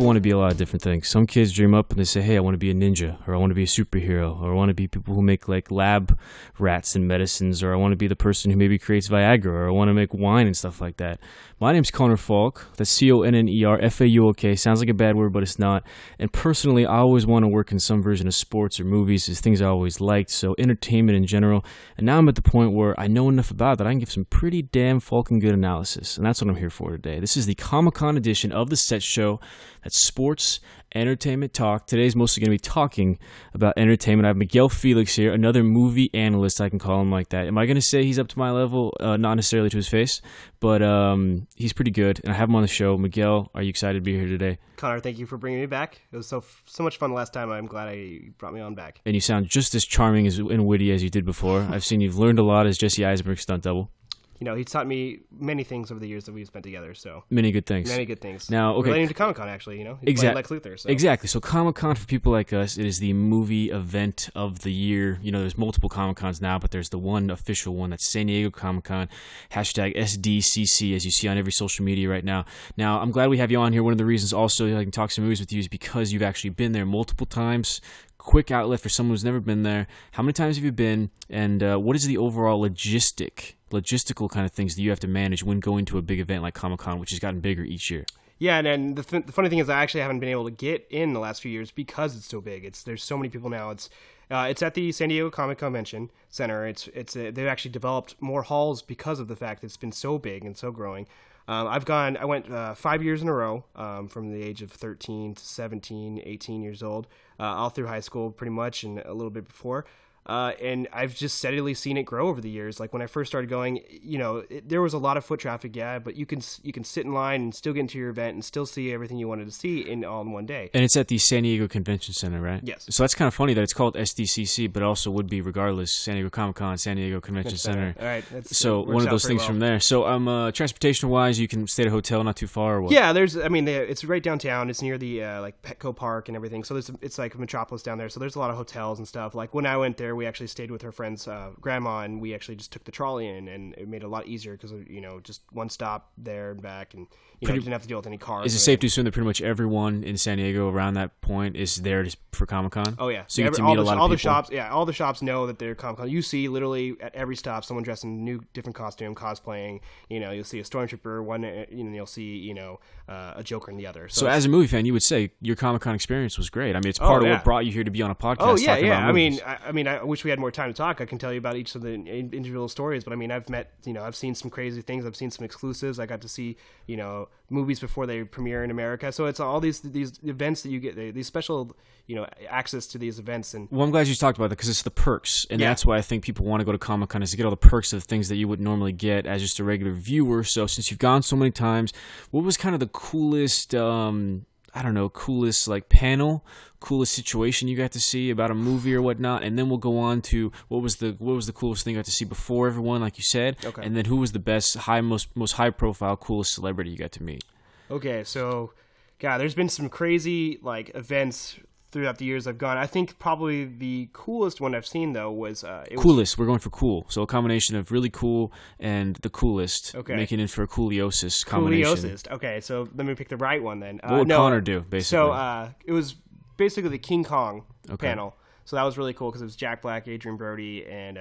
people want to be a lot of different things. Some kids dream up and they say, "Hey, I want to be a ninja, or I want to be a superhero, or I want to be people who make like lab rats and medicines, or I want to be the person who maybe creates Viagra, or I want to make wine and stuff like that." My name's Connor Faulk. That's C O N N E R F A U O K. Sounds like a bad word, but it's not. And personally, I always want to work in some version of sports or movies. It's things I always liked. So entertainment in general. And now I'm at the point where I know enough about that I can give some pretty damn fucking good analysis. And that's what I'm here for today. This is the Comic Con edition of the Set Show. Sports entertainment talk. Today's mostly going to be talking about entertainment. I have Miguel Felix here, another movie analyst. I can call him like that. Am I going to say he's up to my level? Uh, not necessarily to his face, but um, he's pretty good. And I have him on the show. Miguel, are you excited to be here today? Connor, thank you for bringing me back. It was so so much fun last time. I'm glad I brought me on back. And you sound just as charming as, and witty as you did before. I've seen you've learned a lot as Jesse Eisenberg's stunt double you know, he's taught me many things over the years that we've spent together. So many good things. Many good things. Now, okay, relating to Comic Con, actually, you know, exactly. Lex Luthor. So. Exactly. So Comic Con for people like us, it is the movie event of the year. You know, there's multiple Comic Cons now, but there's the one official one that's San Diego Comic Con. Hashtag SDCC, as you see on every social media right now. Now, I'm glad we have you on here. One of the reasons also I can talk some movies with you is because you've actually been there multiple times quick outlet for someone who's never been there. How many times have you been, and uh, what is the overall logistic, logistical kind of things that you have to manage when going to a big event like Comic Con, which has gotten bigger each year? Yeah, and, and the, th- the funny thing is, I actually haven't been able to get in the last few years because it's so big. It's there's so many people now. It's uh, it's at the San Diego Comic Convention Center. It's it's uh, they've actually developed more halls because of the fact that it's been so big and so growing. Um, I've gone, I went uh, five years in a row um, from the age of 13 to 17, 18 years old, uh, all through high school pretty much and a little bit before. Uh, and I've just steadily seen it grow over the years. Like when I first started going, you know, it, there was a lot of foot traffic, yeah, but you can you can sit in line and still get into your event and still see everything you wanted to see in all in one day. And it's at the San Diego Convention Center, right? Yes. So that's kind of funny that it's called SDCC, but also would be regardless San Diego Comic Con, San Diego Convention Center. All right. so one of those things well. from there. So um, uh, transportation wise, you can stay at a hotel not too far. Or what? Yeah, there's. I mean, it's right downtown. It's near the uh, like Petco Park and everything. So there's it's like a metropolis down there. So there's a lot of hotels and stuff. Like when I went there, we actually stayed with her friend's uh, grandma, and we actually just took the trolley in, and it made it a lot easier because you know just one stop there and back, and you know, didn't have to deal with any cars. Is it safe to assume that pretty much everyone in San Diego around that point is there for Comic Con? Oh yeah, so you Every, get to meet the, a lot all of the shops. Yeah, all the shops know that they're Comic Con. You see literally at every stop someone dressed in a new, different costume, cosplaying. You know, you'll see a stormtrooper one. uh, You know, you'll see you know uh, a Joker in the other. So, so as a movie fan, you would say your Comic Con experience was great. I mean, it's part oh, of what brought you here to be on a podcast. Oh yeah, yeah. I mean, I, I mean, I wish we had more time to talk. I can tell you about each of the individual stories, but I mean, I've met, you know, I've seen some crazy things. I've seen some exclusives. I got to see, you know, movies before they premiere in America. So it's all these these events that you get, these special, you know, access to these events. And well, I'm glad you talked about that because it's the perks, and yeah. that's why I think people want to go to Comic Con is to get all the perks of things that you would normally get as just a regular viewer. So since you've gone so many times, what was kind of the coolest? Um, I don't know, coolest like panel, coolest situation you got to see about a movie or whatnot, and then we'll go on to what was the what was the coolest thing you got to see before everyone, like you said, okay. and then who was the best, high most most high profile, coolest celebrity you got to meet. Okay, so, God, there's been some crazy like events throughout the years I've gone. I think probably the coolest one I've seen though was uh, coolest. Was... We're going for cool, so a combination of really cool and the coolest. Okay, making it for a cooliosis combination. Cooliosis. Okay, so let me pick the right one then. What would no, Connor do? Basically, so uh, it was basically the King Kong okay. panel. So that was really cool because it was Jack Black, Adrien Brody, and.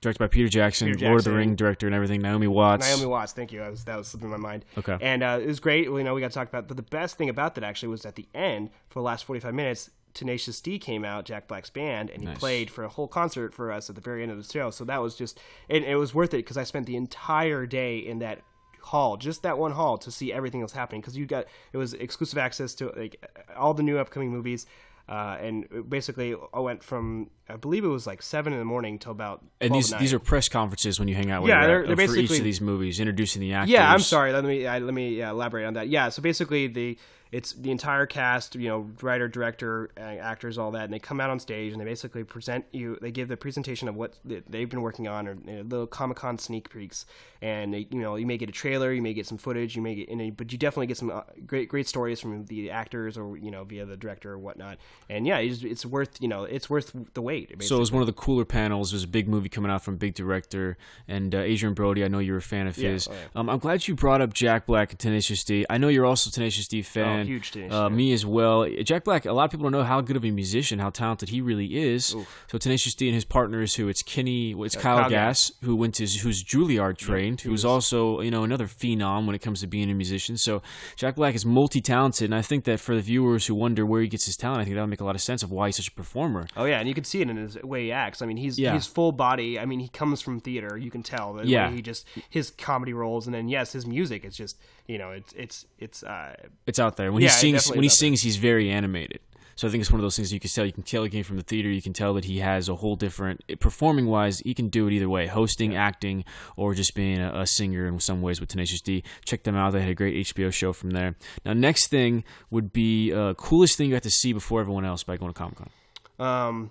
Directed by Peter Jackson, Peter Jackson, Lord of the Ring director and everything. Naomi Watts. Naomi Watts, thank you. Was, that was slipping my mind. Okay. And uh, it was great. You know, we got to talk about. But the best thing about that actually was at the end for the last forty five minutes. Tenacious D came out, Jack Black's band, and he nice. played for a whole concert for us at the very end of the show. So that was just, and it was worth it because I spent the entire day in that hall, just that one hall, to see everything that was happening. Because you got it was exclusive access to like all the new upcoming movies. Uh, and basically, I went from I believe it was like seven in the morning till about. And these these are press conferences when you hang out with Yeah, her, they're- uh, they're for each of these movies, introducing the actors. Yeah, I'm sorry. Let me uh, let me uh, elaborate on that. Yeah, so basically the it's the entire cast, you know, writer, director, actors, all that, and they come out on stage and they basically present you. They give the presentation of what they've been working on, or you know, little Comic Con sneak peeks, and they, you know, you may get a trailer, you may get some footage, you may get, and, but you definitely get some uh, great, great stories from the actors or you know via the director or whatnot. And yeah, it's, it's worth, you know, it's worth the wait. Basically. So it was one of the cooler panels. There's a big movie coming out from big director and uh, Adrien Brody. I know you're a fan of his. oh, yeah. um, I'm glad you brought up Jack Black and Tenacious D. I know you're also a Tenacious D fan. Oh, huge Tenacious uh. Me as well. Jack Black. A lot of people don't know how good of a musician, how talented he really is. So Tenacious D and his partners, who it's Kenny, well, it's Kyle, Kyle Gass, who went to who's Juilliard trained, who's also you know another phenom when it comes to being a musician. So Jack Black is multi-talented, and I think that for the viewers who wonder where he gets his talent, I think that would make a lot of sense of why he's such a performer. Oh yeah, and you can see it in his way he acts. I mean, he's Yeah. he's full body. I mean, he comes from theater. You can tell the Yeah. he just his comedy roles, and then yes, his music is just you know it's it's it's uh It's out there. When Yeah, he sings, when he is out there. sings, he's very animated. So I think it's one of those things you can tell. You can tell he came from the theater. You can tell that he has a whole different performing wise. He can do it either way: hosting, acting, or just being a, a singer in some ways with Tenacious D. Check them out. They had a great HBO show from there. Now, next thing would be uh, coolest thing you got to see before everyone else by going to Comic Con. um.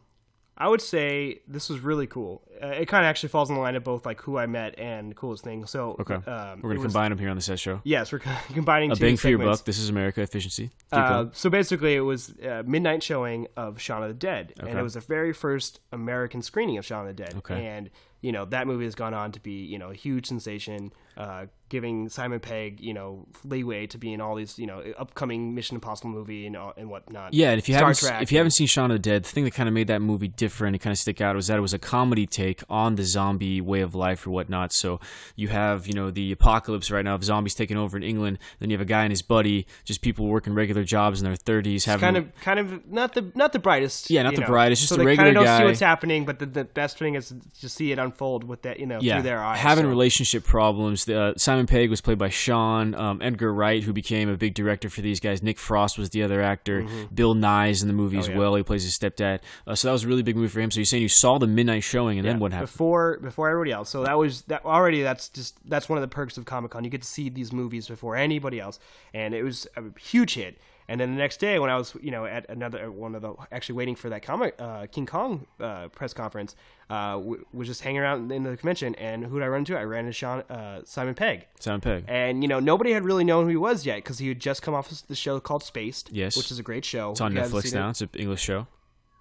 I would say this was really cool. Uh, it kind of actually falls in the line of both like who I met and coolest thing. So Okay, um, we're gonna was- combine them here on the set show. Yes, we're combining A bang for your buck. This is America efficiency. Uh, so basically, it was a midnight showing of Shaun of the Dead, and it was the very first American screening of Shaun of the Dead. Okay. And you know that movie has gone on to be you know a huge sensation, uh, giving Simon Pegg you know leeway to be in all these you know upcoming Mission Impossible movie and all- and whatnot. Yeah, and if you Star haven't Trek. if you haven't seen Shaun of the Dead, the thing that kind of made that movie different and kind of stick out was that it was a comedy take on the zombie way of life or whatnot. So you have you know the apocalypse right now of zombies taking over in England. Then you have a guy and his buddy, just people working regular jobs in their thirties, having kind of kind of not the not the brightest. Yeah, not the know. brightest, just so a they regular kind of don't guy. see what's happening, but the, the best thing is to see it unfold with that you know yeah, through their eyes. having so. relationship problems. The, uh, Simon Pegg was played by Sean. Um, Edgar Wright, who became a big director for these guys. Nick Frost was the other actor. Bill Nighy's in the movie as Mm-hmm. Oh, yeah. well. He plays his stepdad. Uh, so that was a really big movie for him. So you're saying you saw the midnight showing, and then what happened? before before everybody else. So that was that already. That's just that's one of the perks of Comic Con. You get to see these movies before anybody else, and it was a huge hit. And then the next day, when I was you know at another one of the actually waiting for that comic uh, King Kong uh, press conference, uh, w- was just hanging around in the convention, and who did I run into? I ran into Sean uh, Simon Pegg. Simon Pegg. And you know nobody had really known who he was yet because he had just come off the show called Spaced, Yes. which is a great show. It's on If you haven't Netflix seen it- now. It's an English show.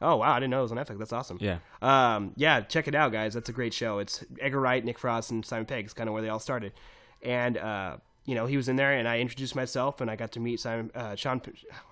Oh wow, I didn't know it was on Netflix. That's awesome. Yeah. Um, yeah, check it out, guys. That's a great show. It's Edgar Wright, Nick Frost, and Simon Pegg. It's kind of where they all started. And uh, you know, he was in there, and I introduced myself, and I got to meet Simon, uh, Sean.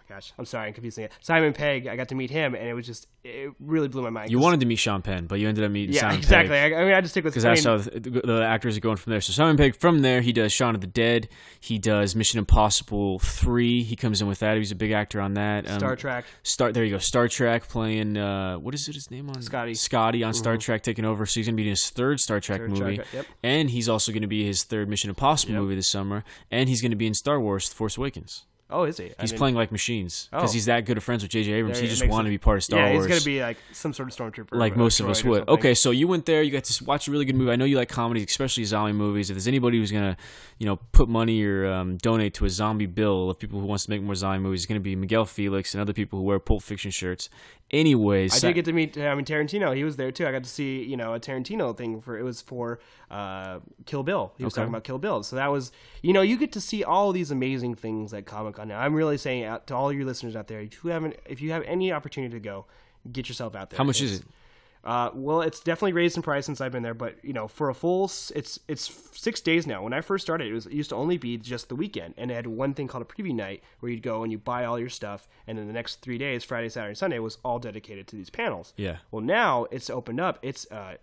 Gosh, I'm sorry, I'm confusing it. Simon Pegg. I got to meet him, and it was just, it really blew my mind. You wanted to meet Sean Penn, but you ended up meeting yeah, Simon exactly. Pegg. I, I mean, I just stick with Because I that's how the, the actors are going from there. So Simon Pegg, from there, he does Shaun of the Dead. He does Mission Impossible Three. He comes in with that. He's a big actor on that. Um, Star Trek. Star. There you go. Star Trek playing. Uh, what is it? His name on Scotty. Mm-hmm. Scotty on Star Trek taking over. So he's gonna be in his third Star Trek Third movie, Trek, yep. and he's also gonna be his third Mission Impossible Yep. movie this summer, and he's gonna be in Star Wars: The Force Awakens. Oh, is he? I He's didn't- playing like machines because Oh. he's that good of friends with J.J. Abrams. There he just wanted it- to be part of Star yeah, Wars he's gonna be like some sort of stormtrooper, like most of us would. Okay, so you went there, you got to watch a really good movie. I know you like comedies, especially zombie movies. If there's anybody who's gonna, you know, put money or um, donate to a zombie bill of people who wants to make more zombie movies, it's gonna be Miguel Felix and other people who wear Pulp Fiction shirts. Anyways, I did get to meet. I mean, Tarantino. He was there too. I got to see, you know, a Tarantino thing for it was for uh, Kill Bill. He was Okay. talking about Kill Bill. So that was, you know, you get to see all these amazing things at Comic Now, I'm really saying out to all your listeners out there, if you haven't, if you have any opportunity to go, get yourself out there. how much is it? Uh, well, it's definitely raised in price since I've been there, but you know, for a full, it's it's six days now. When I first started, it was it used to only be just the weekend, and it had one thing called a preview night where you'd go and you buy all your stuff, and then the next three days, Friday, Saturday, Sunday, was all dedicated to these panels. Yeah. Well, now it's opened up. It's uh,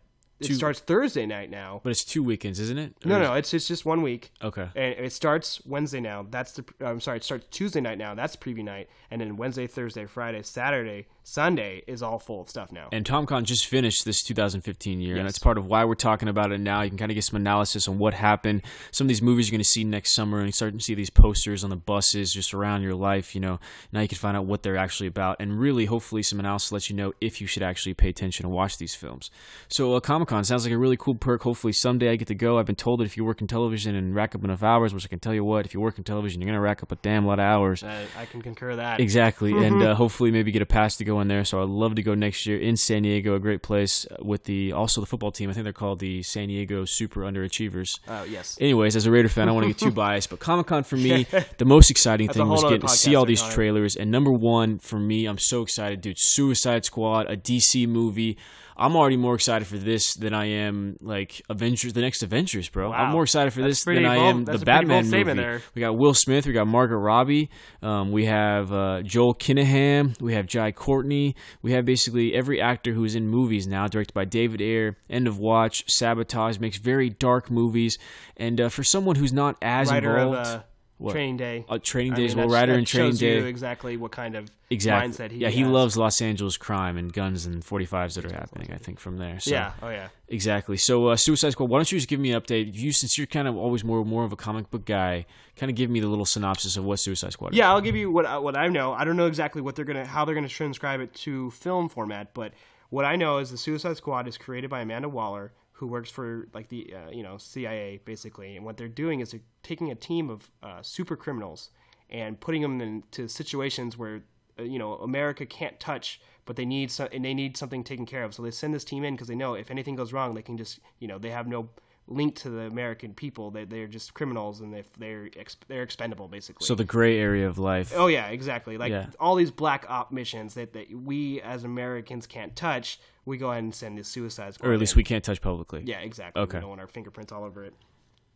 it starts Thursday night now. But it's two weekends, isn't it? No, no, it's it's just one week. Okay. And it starts Wednesday now. That's the I'm sorry, it starts Tuesday night now. That's preview night, and then Wednesday, Thursday, Friday, Saturday, Sunday is all full of stuff now. And Comic Con just finished this 2015 year, and Yes. that's part of why we're talking about it now. You can kind of get some analysis on what happened. Some of these movies you're going to see next summer, and you start to see these posters on the buses just around your life. You know, now you can find out what they're actually about, and really, hopefully, some analysis lets you know if you should actually pay attention and watch these films. So, uh, Comic Con. Sounds like a really cool perk. Hopefully someday I get to go. I've been told that if you work in television and rack up enough hours, which I can tell you what, if you work in television, you're gonna rack up a damn lot of hours. Uh, I can concur that. Exactly, and uh, hopefully maybe get a pass to go in there. So I'd love to go next year in San Diego, a great place uh, with the also the football team. I think they're called the San Diego Super Underachievers. Oh yes. Anyways, as a Raider fan, I don't want to get too biased, but Comic Con for me, the most exciting thing was getting to see all these trailers. And number one for me, I'm so excited, dude. Suicide Squad, a DC movie. I'm already more excited for this than I am like Avengers, the next Avengers, bro. I'm more excited for That's this than I am that's the bold Batman movie. there. We got Will Smith, we got Margaret Robbie, um, we have uh, Joel Kinnaman, we have Jai Courtney, we have basically every actor who's in movies now, directed by David Ayer. End of Watch, Sabotage makes very dark movies, and uh, for someone who's not as Writer of uh, What? Training Day. uh, Training I Day mean, well, that- writer that in Training shows Day. you exactly what kind of Exactly. mindset he yeah, he loves Los Angeles crime and guns and 45s that are happening. I think from there. So, Yeah. Oh yeah. Exactly. So, uh, Suicide Squad. Why don't you just give me an update? You, since you're kind of always more more of a comic book guy, kind of give me the little synopsis of what Suicide Squad. is. Yeah, I'll give you what I- what I know. I don't know exactly what they're gonna how they're gonna transcribe it to film format, but what I know is the Suicide Squad is created by Amanda Waller, who works for like the uh, you know CIA basically, and what they're doing is they're taking a team of uh, super criminals and putting them into situations where uh, you know America can't touch, but they need some, and they need something taken care of. So they send this team in because they know if anything goes wrong, they can just you know they have no link to the American people. They they're just criminals and they they're ex- they're expendable basically. So the gray area of life. Oh yeah, exactly. Like Yeah. all these black op missions that, that we as Americans can't touch, we go ahead and send the Suicide Squad. or at least in. we can't touch publicly. Yeah, exactly. Okay. We don't want our fingerprints all over it.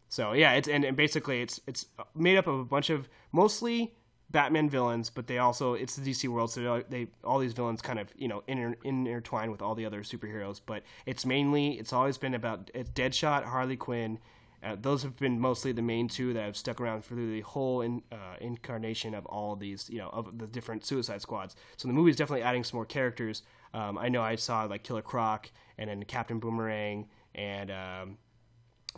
So yeah, it's and, and basically it's it's made up of a bunch of mostly Batman villains, but they also it's the DC world, so they, all these villains kind of you know inter, intertwine with all the other superheroes. But it's mainly it's always been about it's Deadshot, Harley Quinn. Uh, those have been mostly the main two that have stuck around through the whole in, uh, incarnation of all of these, you know, of the different Suicide Squads. So the movie is definitely adding some more characters. Um, I know I saw like Killer Croc and then Captain Boomerang and um,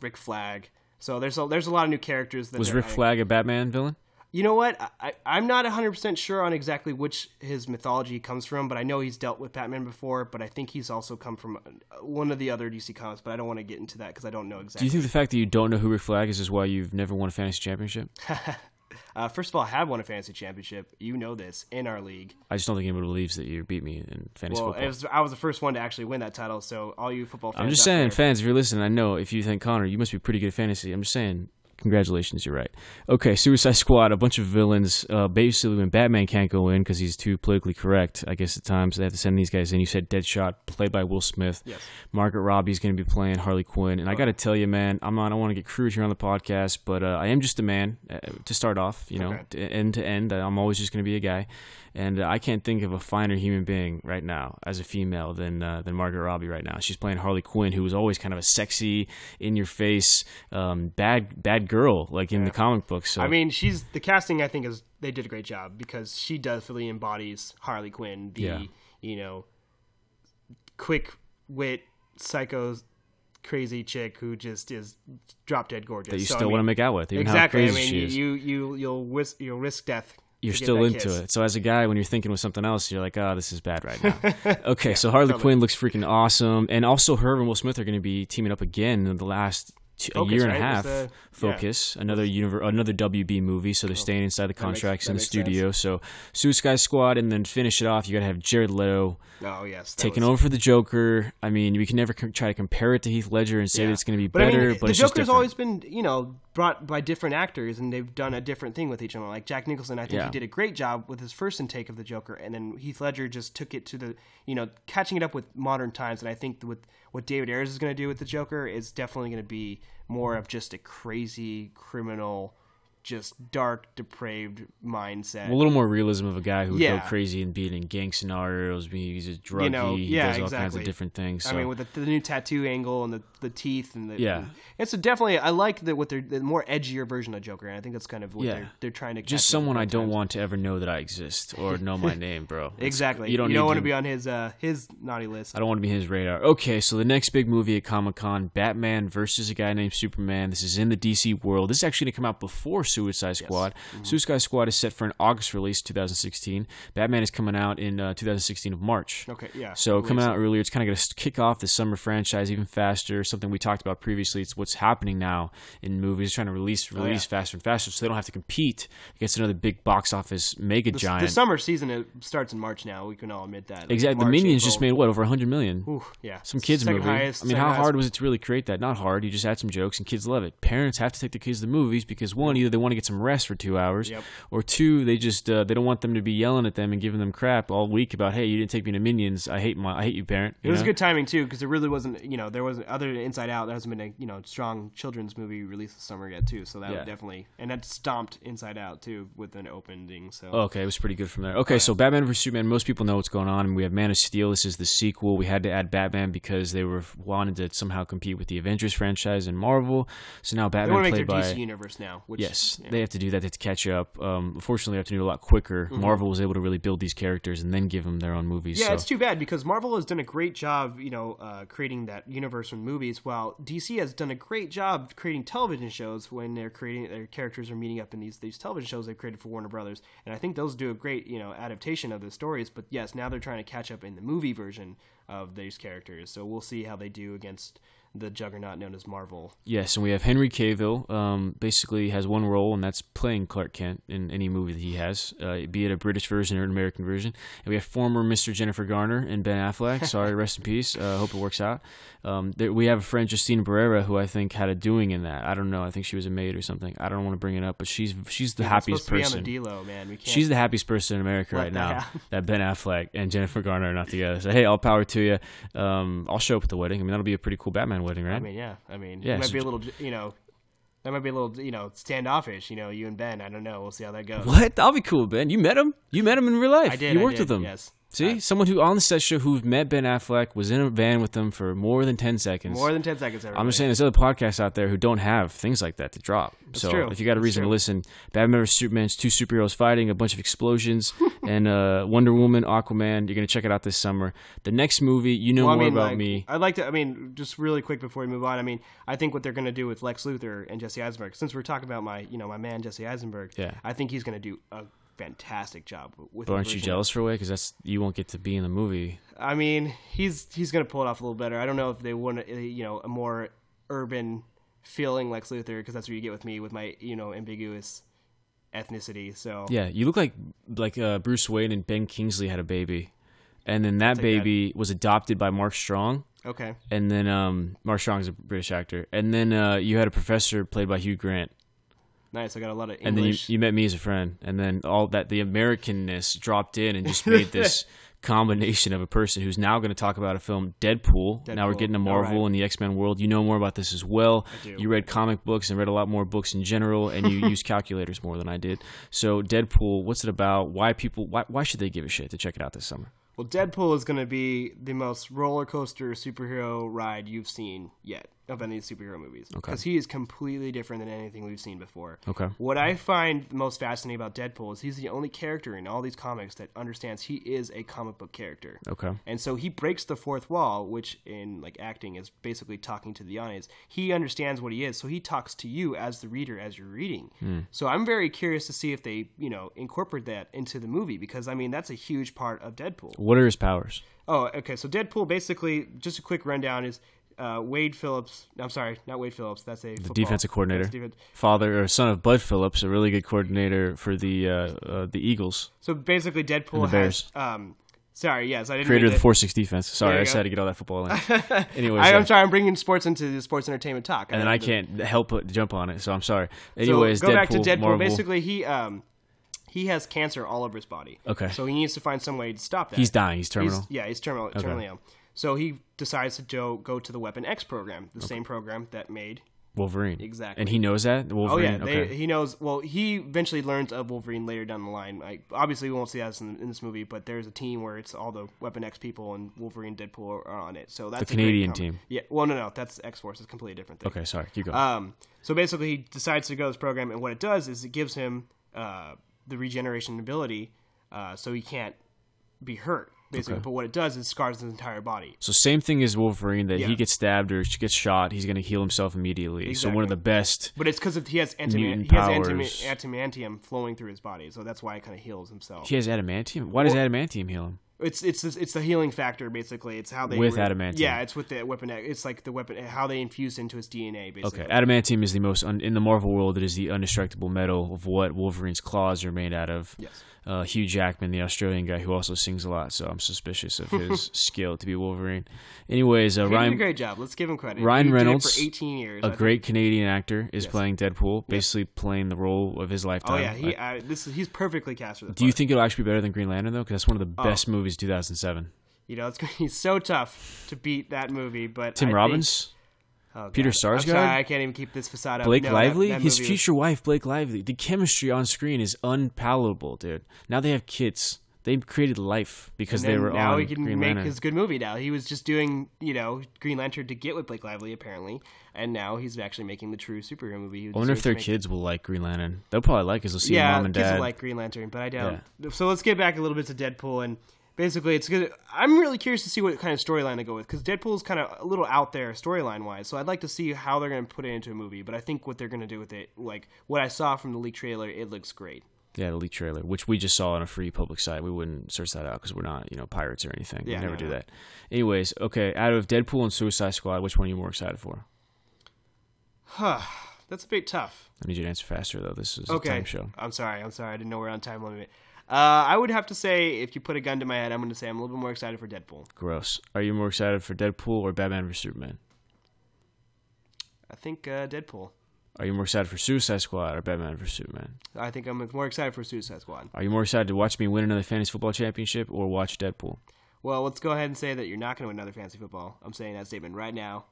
Rick Flag. So there's a there's a lot of new characters. That Was Rick. Flag a Batman villain? You know what? I, I'm not 100% sure on exactly which his mythology comes from, but I know he's dealt with Batman before, but I think he's also come from uh, one of the other DC comics, but I don't want to get into that because I don't know exactly. Do you think the fact that you don't know who Rick Flag is is why you've never won a fantasy championship? uh, first of all, I have won a fantasy championship. You know this in our league. I just don't think anybody believes that you beat me in fantasy Well, football. was, I was the first one to actually win that title, so all you football fans. I'm just saying, there- fans, if you're listening, I know if you think Connor, you must be pretty good at fantasy. I'm just saying, congratulations, you're right. Okay, Suicide Squad, a bunch of villains. Uh, basically, when Batman can't go in because he's too politically correct, I guess at times they have to send these guys in. You said Deadshot, played by Will Smith. Yes. Margaret Robbie's going to be playing Harley Quinn, and I got to tell you, man, I'm not. I don't want to get crude here on the podcast, but uh, I am just a man uh, to start off. You know, Okay. to end to end, I'm always just going to be a guy, and uh, I can't think of a finer human being right now as a female than uh, than Margaret Robbie right now. She's playing Harley Quinn, who was always kind of a sexy, in your face, um, bad bad girl like in the comic books. So I mean, she's the casting. I think is they did a great job because she definitely embodies Harley Quinn, the Yeah. you know, quick wit, psycho, crazy chick who just is drop dead gorgeous. that you So, I still mean, want to make out with, even exactly. how I crazy mean, she is. you you you'll risk you'll risk death. You're still into kiss. it. So as a guy, when you're thinking with something else, you're like, oh, this is bad right now. okay, so Harley totally. Quinn looks freaking awesome, and also her and Will Smith are going to be teaming up again in the last two, a year and right? a half. the- Focus, another univer- another WB movie, so they're oh. staying inside the contracts that in the makes studio. So Suicide Squad, and then finish it off. You got to have Jared Leto Oh yes, taking was- over for the Joker. I mean, we can never try to compare it to Heath Ledger and say that it's going to be But better, I mean, but the Joker's always been, you know, brought by different actors, and they've done a different thing with each other. Like Jack Nicholson, I think Yeah. he did a great job with his first intake of the Joker, and then Heath Ledger just took it to the, you know, catching it up with modern times. And I think with what David Ayers is going to do with the Joker is definitely going to be more of just a crazy criminal, just dark, depraved mindset. a little more realism of a guy who would Yeah. go crazy and being in gang scenarios. He's a druggie, You know, he yeah, does all kinds of different things. I mean, with the, the new tattoo angle and the, the teeth and the Yeah. it's a definitely I like that what they're the more edgier version of Joker, and I think that's kind of what Yeah. they're they're trying to just someone I don't times. want to ever know that I exist or know my name, bro. It's- exactly. You don't, need want to to be on his uh his naughty list. I don't want to be his radar. Okay, so the next big movie at Comic Con, Batman versus a guy named Superman. This is in the DC world. This is actually going to come out before Suicide Squad. Suicide Squad is set for an August release, 2016. Batman is coming out in uh, 2016 of March. Okay, yeah. So coming out earlier, it's kind of going to kick off the summer franchise even faster. Something we talked about previously. It's what's happening now in movies, trying to release release Oh, yeah. faster and faster, so they don't have to compete against another big box office mega The, giant. the summer season it starts in March now. We can all admit that. Like, exactly. The March, Minions just made what over 100 million. Ooh, yeah. Some kids Second movie. Highest, I mean, how highest. hard was it to really create that? Not hard. You just add some jokes and kids love it. Parents have to take the kids to the movies because one, either they want to get some rest for two hours, Yep. or two, they just uh, they don't want them to be yelling at them and giving them crap all week about, hey, you didn't take me to Minions. I hate my, I hate you, parent. It You was know? good timing too, because there really wasn't, you know, there wasn't other than Inside Out. There hasn't been a, you know, strong children's movie released this summer yet too. So that Yeah. would definitely, and that stomped Inside Out too with an opening. So okay, it was pretty good from there. Okay, so Batman vs Superman. Most people know what's going on, and we have Man of Steel. This is the sequel. We had to add Batman because they were wanted to somehow compete with the Avengers franchise and Marvel. So now they Batman want to make played their by DC universe now. Which, Yes, yeah. they have to do that. They have to catch up. Um, unfortunately, they have to do it a lot quicker. Mm-hmm. Marvel was able to really build these characters and then give them their own movies. Yeah, so. it's too bad because Marvel has done a great job, you know, uh, creating that universe in movies, while DC has done a great job creating television shows when they're creating their characters are meeting up in these these television shows they've created for Warner Brothers, and I think those do a great, you know, adaptation of the stories. But yes, now they're trying to catch up in the movie version of these characters, so we'll see how they do against the juggernaut known as Marvel. Yes, and we have Henry Cavill. Um, basically, has one role, and that's playing Clark Kent in any movie that he has, uh, be it a British version or an American version. And we have former Mr. Jennifer Garner and Ben Affleck. Sorry, rest in peace. Uh, hope it works out. Um, there, we have a friend, Justine Barrera, who I think had a doing in that. I don't know. I think she was a maid or something. I don't want to bring it up, but she's she's the It's happiest person. to be on the D-Lo, man. We can't. She's the happiest person in America right now. happen. That Ben Affleck and Jennifer Garner are not together. So hey, all power to you. Um, I'll show up at the wedding. I mean, that'll be a pretty cool Batman wedding, right? I mean, yeah. I mean, Yeah, it might so be a little, you know, that might be a little, you know, standoffish. You know, you and Ben. I don't know. We'll see how that goes. What? That'll be cool, Ben. You met him? You met him in real life. I did. You worked did, with him. Yes. See, someone who on the set show who met Ben Affleck was in a van with them for more than ten seconds. More than ten seconds. Everybody. I'm just saying, there's other podcasts out there who don't have things like that to drop. so true. if you got a That's reason to listen, Batman vs Superman's two superheroes fighting, a bunch of explosions, and uh, Wonder Woman, Aquaman. You're gonna check it out this summer. The next movie, you know Well, I more mean, about like, me. I'd like to. I mean, just really quick before we move on. I mean, I think what they're going to do with Lex Luthor and Jesse Eisenberg, since we're talking about my, you know, my man Jesse Eisenberg. Yeah. I think he's going to do a fantastic job with. But aren't you jealous for a way? Because that's you won't get to be in the movie. I mean, he's he's going to pull it off a little better. I don't know if they want, uh, you know, a more urban feeling Lex Luthor because that's what you get with me with my, you know, ambiguous ethnicity. So Yeah, you look like like uh, Bruce Wayne and Ben Kingsley had a baby, and then that take that. baby was adopted by Mark Strong. okay. and then um, Mark Strong is a British actor, and then uh, you had a professor played by Hugh Grant, Nice. I got a lot of English. and then you, you met me as a friend, and then all that the Americanness dropped in and just made this combination of a person who's now going to talk about a film Deadpool. Now we're getting to Marvel right. and the X Men world. You know more about this as well. You read comic books and read a lot more books in general, and you use calculators more than I did. So Deadpool, what's it about? Why people? Why, why should they give a shit to check it out this summer? Well, Deadpool is going to be the most roller coaster superhero ride you've seen yet of any superhero movies. Okay. Because he is completely different than anything we've seen before. Okay. What I find most fascinating about Deadpool is he's the only character in all these comics that understands he is a comic book character. Okay. And so he breaks the fourth wall, which in like acting is basically talking to the audience. He understands what he is, so he talks to you as the reader as you're reading. Hmm. So I'm very curious to see if they, you know, incorporate that into the movie because I mean that's a huge part of Deadpool. What are his powers? Oh, okay. So Deadpool basically, just a quick rundown is uh, Wade Phillips. I'm sorry, not Wade Phillips. That's a The defensive coordinator. Defense- father or son of Bum Phillips, a really good coordinator for the uh, uh, the Eagles, So basically, Deadpool the Bears. has. Um, sorry, yes, I didn't. creator of the four six defense. Sorry, I just go. had to get all that football in. Anyways, I, uh, I'm sorry, I'm bringing sports into the sports entertainment talk. and then I can't help but jump on it, so I'm sorry. So Anyways, go Deadpool, back to Deadpool. Marvel. Basically, he um, he has cancer all over his body. Okay. So he needs to find some way to stop that. he's dying. He's He's- terminal. yeah, he's terminal, terminally ill. So he decides to go, go to the Weapon X program, the same program that made. Wolverine. Exactly. And he knows that Wolverine. Oh yeah, they, he knows. Well, he eventually learns of Wolverine later down the line. Like obviously, we won't see that in, in this movie, but there's a team where it's all the Weapon X people and Wolverine, Deadpool are on it. So that's a great Canadian team. Yeah. Well, no, no, that's X Force. It's a completely different thing. okay, sorry. Keep going. Um, so basically, he decides to go to this program, and what it does is it gives him uh, the regeneration ability, uh, so he can't be hurt. Basically. Okay. But what it does is scars his entire body. So same thing as Wolverine that Yeah. he gets stabbed or gets shot, he's going to heal himself immediately. So one of the best. But it's because he has antim- Mutant he has powers. adamantium flowing through his body, so that's why it kind of heals himself. He has adamantium. Why does adamantium heal him? It's it's it's the healing factor basically. It's how they With adamantium. Yeah, it's with the weapon. It's like the weapon how they infuse into his DNA basically. Okay, adamantium is the most un- in the Marvel world. It is the indestructible metal of what Wolverine's claws are made out of. Yes. Uh, Hugh Jackman, the Australian guy who also sings a lot, so I'm suspicious of his skill to be Wolverine. Anyways, uh, did a Ryan, great job. Let's give him credit. Ryan he Reynolds, for 18 years. a I think. great Canadian actor, is Yes. playing Deadpool, basically playing the role of his lifetime. Oh yeah, he I, this is, he's perfectly cast for the do you think it'll actually be better than Green Lantern though? Because that's one of the Oh. best movies, 2007. You know, it's going to be so tough to beat that movie. But Tim I think- Robbins, oh, Peter Sarsgaard? sorry, I can't even keep this facade up. Blake No, Lively, that his movie was- future wife, Blake Lively. The chemistry on screen is unpalatable, dude. Now they have kids. They created life because they were now on he can Green make Lantern. his good movie. Now he was just doing, you know, Green Lantern to get with Blake Lively apparently, and now he's actually making the true superhero movie. I wonder if their kids will like Green Lantern. They'll probably like it. They'll see yeah, mom and dad. kids dad. will like Green Lantern, but I doubt. So let's get back a little bit to Deadpool, and basically, it's good. I'm really curious to see what kind of storyline they go with because Deadpool's kind of a little out there storyline wise. So I'd like to see how they're going to put it into a movie. But I think what they're going to do with it, like what I saw from the leak trailer, it looks great. yeah, the leak trailer, which we just saw on a free public site. We wouldn't search that out because we're not, you know, pirates or anything. Yeah, we never no, do no. that. Anyways, okay. Out of Deadpool and Suicide Squad, which one are you more excited for? Huh, that's a bit tough. I need you to answer faster though. This is a time show. I'm sorry. I'm sorry. I didn't know we're on time limit. Uh, I would have to say, if you put a gun to my head, I'm going to say I'm a little bit more excited for Deadpool. Gross. Are you more excited for Deadpool or Batman vs Superman? I think uh, Deadpool. Are you more excited for Suicide Squad or Batman vs Superman? I think I'm more excited for Suicide Squad. Are you more excited to watch me win another fantasy football championship or watch Deadpool? Well, let's go ahead and say that you're not going to win another fantasy football. I'm saying that statement right now,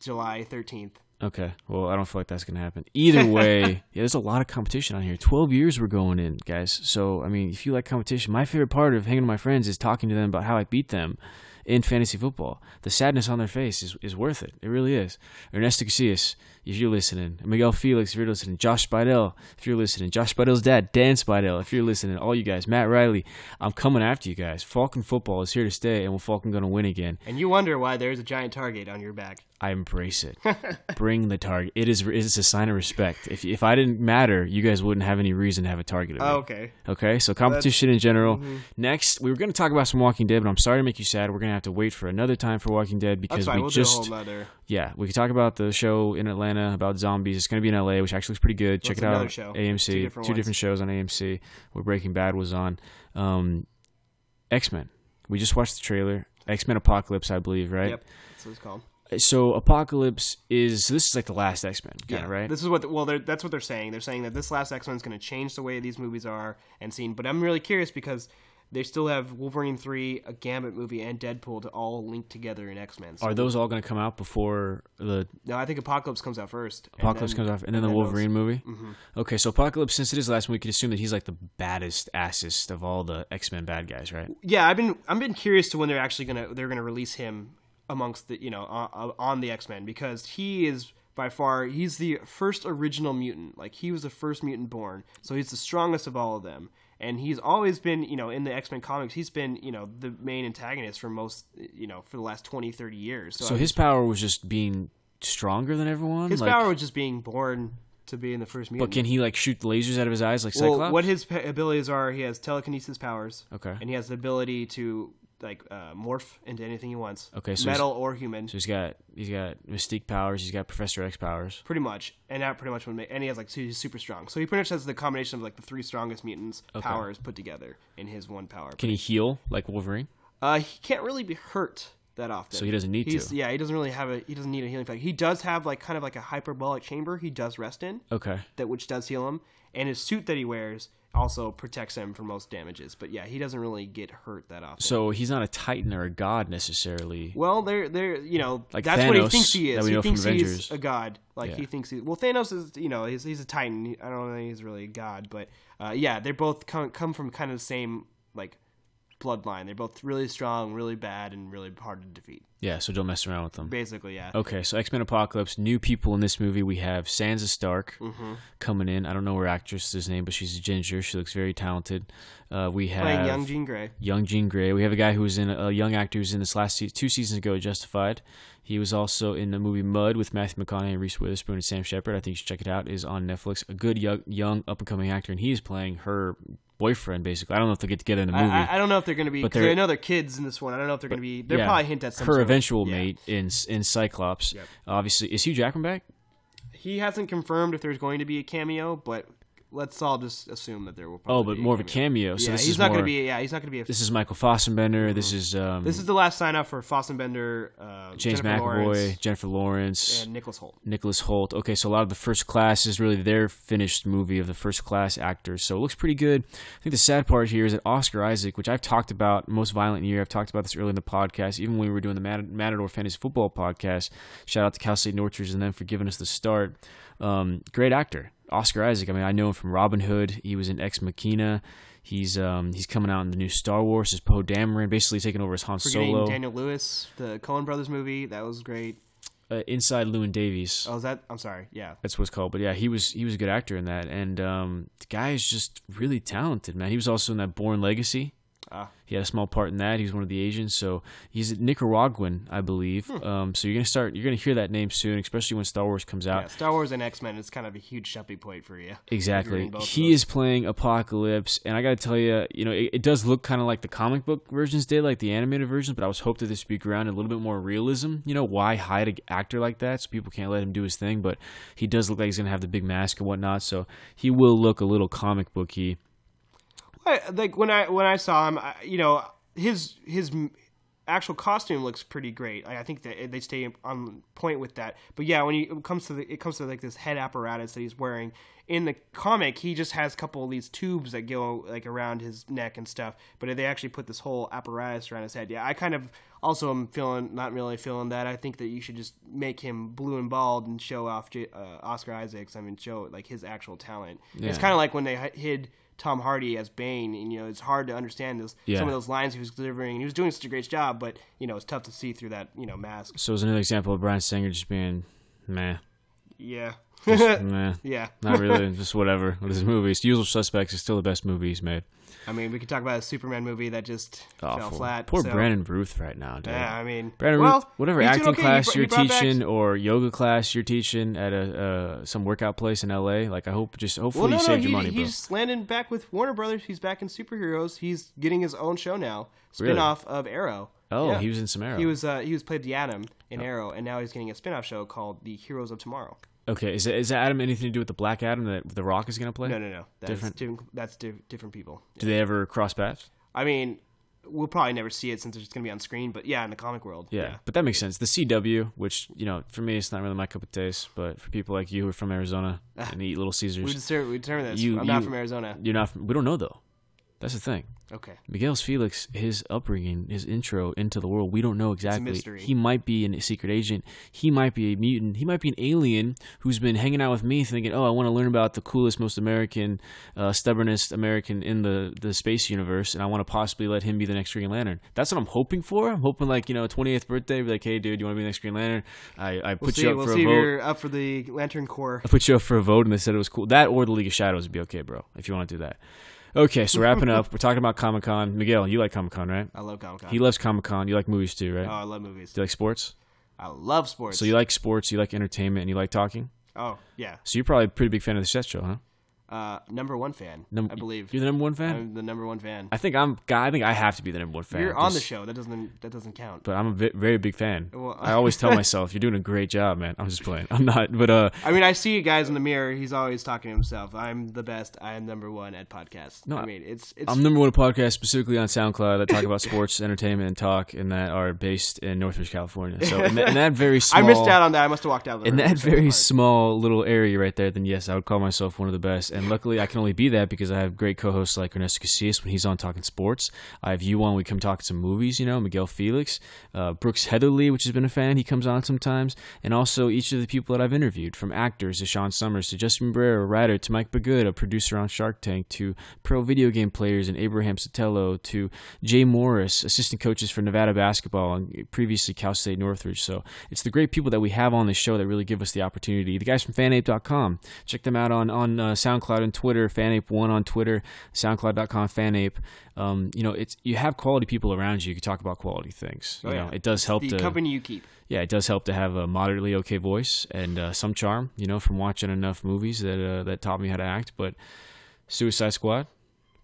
July 13th. Okay. Well, I don't feel like that's going to happen. Either way, yeah, there's a lot of competition on here. 12 years we're going in, guys. So, I mean, if you like competition, my favorite part of hanging with my friends is talking to them about how I beat them in fantasy football. The sadness on their face is, is worth it. It really is. Ernesto Casillas, if you're listening. Miguel Felix, if you're listening. Josh Spidell, if you're listening. Josh Spidell's dad, Dan Spidell, if you're listening. All you guys. Matt Riley, I'm coming after you guys. Falcon football is here to stay, and we're Falcon going to win again. And you wonder why there's a giant target on your back. I embrace it. Bring the target. It is it's a sign of respect. If if I didn't matter, you guys wouldn't have any reason to have a target. Oh, okay. Okay, so competition in general. Mm-hmm. Next, we were going to talk about some Walking Dead, but I'm sorry to make you sad. We're going to have to wait for another time for Walking Dead That's because we We'll just do a whole nother. yeah we could talk about the show in Atlanta about zombies. It's going to be in LA, which actually looks pretty good. Check it out. show. AMC. Two different ones. shows on AMC. Where Breaking Bad was on. Um, X Men. We just watched the trailer. X Men Apocalypse, I believe, right? Yep. That's what it's called. So Apocalypse is this is like the last X Men, kind of right? This is what. well, they're, that's what they're saying. They're saying that this last X Men is going to change the way these movies are and seen. But I'm really curious because they still have Wolverine three, a Gambit movie, and Deadpool to all link together in X Men. So, Are those all going to come out before the no, I think Apocalypse comes out first. Apocalypse then- comes off, and then the those. Wolverine movie? Mm-hmm. Okay, so Apocalypse, since it is the last one, we could assume that he's like the baddest, assest of all the X Men bad guys, right? Yeah, I've been I've been curious to when they're actually gonna they're gonna release him amongst the you know on, on the X Men because he is by far he's the first original mutant. Like he was the first mutant born, so he's the strongest of all of them. And he's always been, you know, in the X Men comics, he's been, you know, the main antagonist for most, you know, for the last 20, 30 years. So, So his power was just being stronger than everyone. his like, power was just being born to be in the first mutant. but can he like shoot lasers out of his eyes like Cyclops? well, what his abilities are, he has telekinesis powers. Okay. And he has the ability to like uh, morph into anything he wants. Okay, so metal or human, so he's got he's got Mystique powers. He's got Professor X powers. pretty much. And that pretty much would make. And he has like so he's super strong. So he pretty much has the combination of like the three strongest mutants powers put together in his one power. Can he heal like Wolverine? Uh, he can't really be hurt that often. So he doesn't need He's, to. Yeah, he doesn't really have a. He doesn't need a healing factor. He does have like kind of like a hyperbolic chamber. He does rest in Okay. that, which does heal him. And his suit that he wears also protects him from most damages. But yeah, he doesn't really get hurt that often. So he's not a Titan or a god necessarily. Well, they're they're you know Like that's what he thinks he that is. He thinks he's a god. Like Yeah. he thinks he. Well, Thanos is you know he's he's a titan. I don't think he's really a god, but uh, yeah, they both come come from kind of the same like bloodline. They're both really strong, really bad, and really hard to defeat. Yeah, so don't mess around with them. Basically, yeah. Okay, so X Men Apocalypse, new people in this movie. We have Sansa Stark Mm-hmm. coming in. I don't know her actress's name, but she's a ginger. She looks very talented. Uh, we have Playing young Jean Grey. young Jean Grey. We have a guy who was in a young actor who's in this last se- two seasons ago, Justified. He was also in the movie Mud with Matthew McConaughey, Reese Witherspoon, and Sam Shepard. I think you should check it out. Is on Netflix. A good young, young up and coming actor, and he is playing her boyfriend. Basically, I don't know if they get together in the movie. I, I don't know if they're going to be. But I know they're kids in this one. I don't know if they're going to be. They're Yeah. probably hint at some her sort eventual yeah. mate in in Cyclops. Yep. Obviously, is Hugh Jackman back? He hasn't confirmed if there's going to be a cameo, but let's all just assume that there will. Oh, but be more of a cameo. So yeah, this he's is not going to be. Yeah, he's not going to be. A, This is Michael Fassbender. This is um, this is the last sign up for Fossenbender, uh, James Jennifer McAvoy, Lawrence, Jennifer Lawrence, and Nicholas Hoult. Nicholas Hoult. Okay, so a lot of the first class is really their finished movie of the first class actors. So it looks pretty good. I think the sad part here is that Oscar Isaac, which I've talked about most violent year, I've talked about this early in the podcast, even when we were doing the Mat- Matador Fantasy Football podcast. Shout out to Cal State Northridge and them for giving us the start. Um, great actor, Oscar Isaac. I mean, I know him from Robin Hood. He was in Ex Machina. He's um, he's coming out in the new Star Wars as Poe Dameron, basically taking over as Han Forgetting Solo. Daniel Lewis, the Coen Brothers movie, that was great. Uh, inside Llewyn Davis. Oh, is that? I'm sorry. Yeah, That's what's called. But yeah, he was he was a good actor in that, and um, the guy is just really talented, man. He was also in that Bourne Legacy. Ah. He had a small part in that. He's one of the Asians, so he's a Nicaraguan, I believe. Hmm. Um, so you're gonna start, you're gonna hear that name soon, especially when Star Wars comes out. yeah. Star Wars and X Men is kind of a huge jumping point for you. Exactly. Agreeing both of He is playing Apocalypse, and I got to tell you, you know, it, it does look kind of like the comic book versions did, like the animated versions. But I was hoping that this would be grounded a little bit more realism. You know, why hide an actor like that so people can't let him do his thing? But he does look like he's gonna have the big mask and whatnot, so he will look a little comic booky. I, like when I when I saw him, I, you know, his his actual costume looks pretty great. I, I think that they stay on point with that. But yeah, when he, it comes to the, it comes to like this head apparatus that he's wearing in the comic, he just has a couple of these tubes that go like around his neck and stuff. But they actually put this whole apparatus around his head. Yeah, I kind of also am feeling not really feeling that. I think that you should just make him blue and bald and show off J- uh, Oscar Isaacs. I mean, show like his actual talent. It's kind of like when they hid. Tom Hardy as Bane, and you know it's hard to understand those Yeah. some of those lines he was delivering, and he was doing such a great job. But you know it's tough to see through that you know mask. So it's another example of Bryan Singer just being meh, Yeah, just meh, yeah. not really, just whatever with his movies. Usual Suspects is still the best movie he's made. I mean, we could talk about a Superman movie that just fell flat. Poor so- Brandon Routh right now, dude. Yeah, I mean, Brandon well, Ruth, whatever acting okay. Class he you're brought back- teaching or yoga class you're teaching at a uh, some workout place in LA, like I hope just hopefully Well, no, you no, saved he, your money, bro. he's landing back with Warner Brothers. He's back in superheroes. He's getting his own show now, spinoff Really? of Arrow. Oh, Yeah. he was in some Arrow. He was uh, he was played the Atom in Arrow, and now he's getting a spinoff show called The Heroes of Tomorrow. Okay, is is Adam anything to do with the Black Adam that The Rock is going to play? No, no, no, that's Different- different. That's di- different people. Do they ever cross paths? I mean, we'll probably never see it since it's going to be on screen. But yeah, in the comic world, Yeah, but that makes sense. The CW, which you know, for me, it's not really my cup of taste, but for people like you who are from Arizona ah, and eat Little Caesars, we determine, we determine this. You- I'm not from Arizona. you're not. From, we don't know though. That's the thing. Okay. Miguel's Felix, his upbringing, his intro into the world, we don't know exactly. mystery. He might be a secret agent. He might be a mutant. He might be an alien who's been hanging out with me, thinking, "Oh, I want to learn about the coolest, most American, uh, stubbornest American in the the space universe, and I want to possibly let him be the next Green Lantern." That's what I'm hoping for. I'm hoping, like you know, 28th birthday, be like, "Hey, dude, you want to be the next Green Lantern?" I, I We'll put see. you up We'll for see a if vote. you're up for the Lantern Corps. I put you up for a vote, and they said it was cool. That or the League of Shadows would be okay, bro. If you want to do that. Okay, so wrapping up, we're talking about Comic Con. Miguel, you like Comic Con, right? I love Comic Con. He loves Comic Con. You like movies too, right? oh, I love movies. Do you like sports? I love sports. So you like sports, you like entertainment, and you like talking. Oh yeah. So you're probably a pretty big fan of the Seth Show, huh? Uh, number one fan. Num- I believe. You're the number one fan. I'm the number one fan. I think I'm. I think I have to be the number one fan. You're on the show. That doesn't that doesn't count. But I'm a very big fan. Well- I always tell myself, "You're doing a great job, man." I'm just playing. I'm not, but uh, I mean, I see you guys in the mirror. He's always talking to himself. I'm the best. I am number one at podcasts. No, I mean, it's it's. I'm number one at podcast specifically on SoundCloud that talk about sports, entertainment, and talk, and that are based in Northridge, California. So in that, in that very I missed out on that. I must have walked out. Of the in that very small little area right there, then yes, I would call myself one of the best. And and luckily I can only be that because I have great co-hosts like Ernesto Casillas when he's on talking sports. I have you on. We come talking some movies. You know, Miguel Felix, uh, Brooks Heatherly, which has been a fan. He comes on sometimes, and also each of the people that I've interviewed, from actors to Sean Summers to Justin Bieber, a writer to Mike Bagood, a producer on Shark Tank, to pro video game players and Abraham Sotelo, to Jay Morris, assistant coaches for Nevada basketball and previously Cal State Northridge. So it's the great people that we have on the show that really give us the opportunity. The guys from fanape.com, check them out on on uh, SoundCloud and Twitter. Fanape1 on Twitter, SoundCloud.com, Fanape. Um, you know, it's you have quality people around you. You can talk about quality things. You Oh, know, yeah. it does help the to company you keep. yeah, it does help to have a moderately okay voice and uh, some charm, you know, from watching enough movies that uh, that taught me how to act. But Suicide Squad,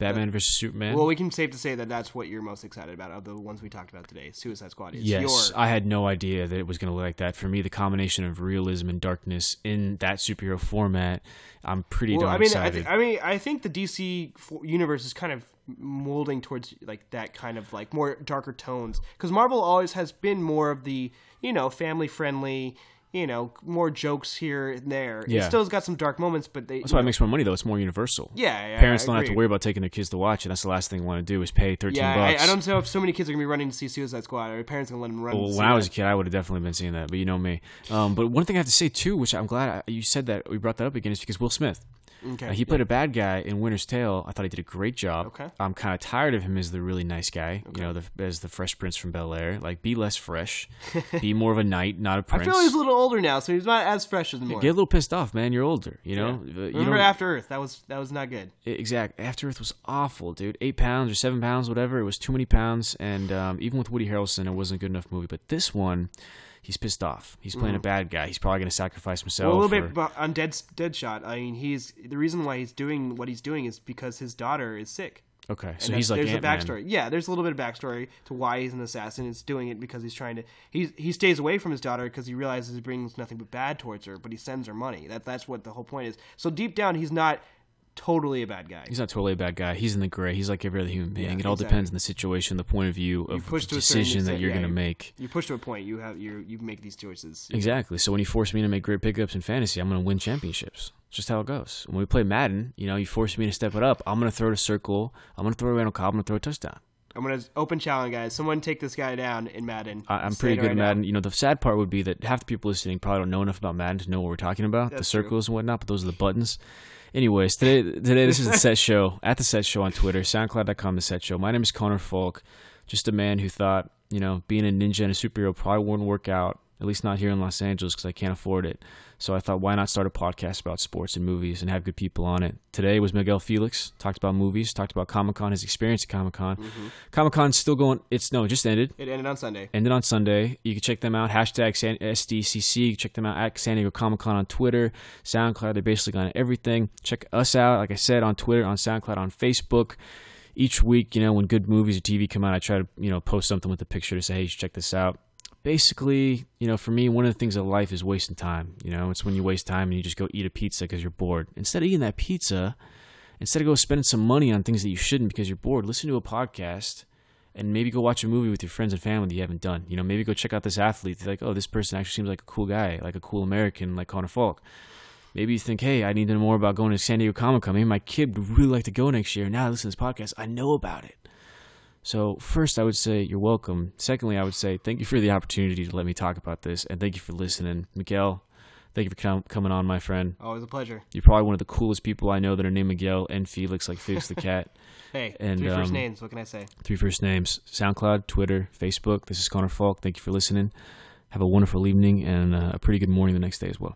Batman versus Superman. Well, we can safe to say that that's what you're most excited about of the ones we talked about today. Suicide Squad is yes, your. I had no idea that it was going to look like that. For me, the combination of realism and darkness in that superhero format, I'm pretty well, darn I mean, I, th- I mean, I think the DC universe is kind of molding towards like that kind of like more darker tones because Marvel always has been more of the you know family friendly. You know, more jokes here and there. It still's got some dark moments, but they. That's why it makes more money, though. It's more universal. Yeah, yeah, Parents I don't have to worry about taking their kids to watch it. That's the last thing they want to do is pay 13 Yeah, I, bucks. I don't know if so many kids are gonna be running to see Suicide Squad. Or parents gonna let them run. Well, to see when I was a kid, I would have definitely been seeing that, but you know me. Um, but one thing I have to say too, which I'm glad I, you said that we brought that up again, is because Will Smith. Okay, Uh, he played a bad guy in Winter's Tale. I thought he did a great job. Okay. I'm kind of tired of him as the really nice guy. You know, the, as the Fresh Prince from Bel Air. Like, be less fresh. be more of a knight, not a prince. I feel he's a little older now, so he's not as fresh as more. Get a little pissed off, man. You're older. You know. Uh, You Remember After Earth? That was that was not good. Exactly. After Earth was awful, dude. Eight pounds or seven pounds, whatever. It was too many pounds, and um, even with Woody Harrelson, it wasn't a good enough movie. But this one, he's pissed off. He's playing a bad guy. He's probably going to sacrifice himself. Mm. Well, a little or- bit on Dead Deadshot. I mean, he's the reason why he's doing what he's doing is because his daughter is sick. Okay, so And he's like there's Ant-Man. a backstory. Yeah, there's a little bit of backstory to why he's an assassin. He's doing it because he's trying to. He he stays away from his daughter because he realizes he brings nothing but bad towards her. But he sends her money. That that's what the whole point is. So deep down, he's not totally a bad guy. He's not totally a bad guy. He's in the gray. He's like every other human being. Yeah, it all exactly. depends on the situation, the point of view of push the decision that you're yeah, going to you- make. You push to a point. You have you you make these choices. Exactly. So when you force me to make great pickups in fantasy, I'm going to win championships. It's just how it goes. When we play Madden, you know, you force me to step it up. I'm going to throw to circle. I'm going to throw a Randall Cobb. I'm going to throw a touchdown. I'm gonna open challenge, guys. Someone take this guy down in Madden. I, I'm pretty good right at now. Madden. You know, the sad part would be that half the people listening probably don't know enough about Madden to know what we're talking about, the That's true. circles and whatnot, but those are the buttons. Anyways, today, today this is the Set Show, at the Set Show on Twitter, SoundCloud.com, the Set Show. My name is Connor Faulk, just a man who thought, you know, being a ninja and a superhero probably wouldn't work out, at least not here in Los Angeles because I can't afford it. So I thought, why not start a podcast about sports and movies and have good people on it? Today was Miguel Felix, talked about movies, talked about Comic Con, his experience at Comic Con. Mm-hmm. Comic Con's still going, it's no, it just ended It ended on Sunday. ended on Sunday. You can check them out. Hashtag San- SDCC. Check them out at San Diego Comic Con on Twitter, SoundCloud. They're basically on everything. Check us out, like I said, on Twitter, on SoundCloud, on Facebook. Each week, you know, when good movies or TV come out, I try to, you know, post something with a picture to say, hey, you should check this out. Basically, you know, for me, one of the things of life is wasting time. You know, it's when you waste time and you just go eat a pizza because you're bored. Instead of eating that pizza, instead of go spending some money on things that you shouldn't because you're bored, listen to a podcast and maybe go watch a movie with your friends and family that you haven't done. You know, maybe go check out this athlete. You're like, oh, this person actually seems like a cool guy, like a cool American, like Connor Faulk. Maybe you think, hey, I need to know more about going to San Diego Comic Con. Maybe my kid would really like to go next year. Now I listen to this podcast. I know about it. So first, I would say you're welcome. Secondly, I would say thank you for the opportunity to let me talk about this, and thank you for listening, Miguel. Thank you for com- coming on, my friend. Always a pleasure. You're probably one of the coolest people I know that are named Miguel and Felix, like Felix the cat. Hey, And, three first um, names. What can I say? Three first names SoundCloud, Twitter, Facebook. This is Connor Faulk. Thank you for listening. Have a wonderful evening and uh, a pretty good morning the next day as well.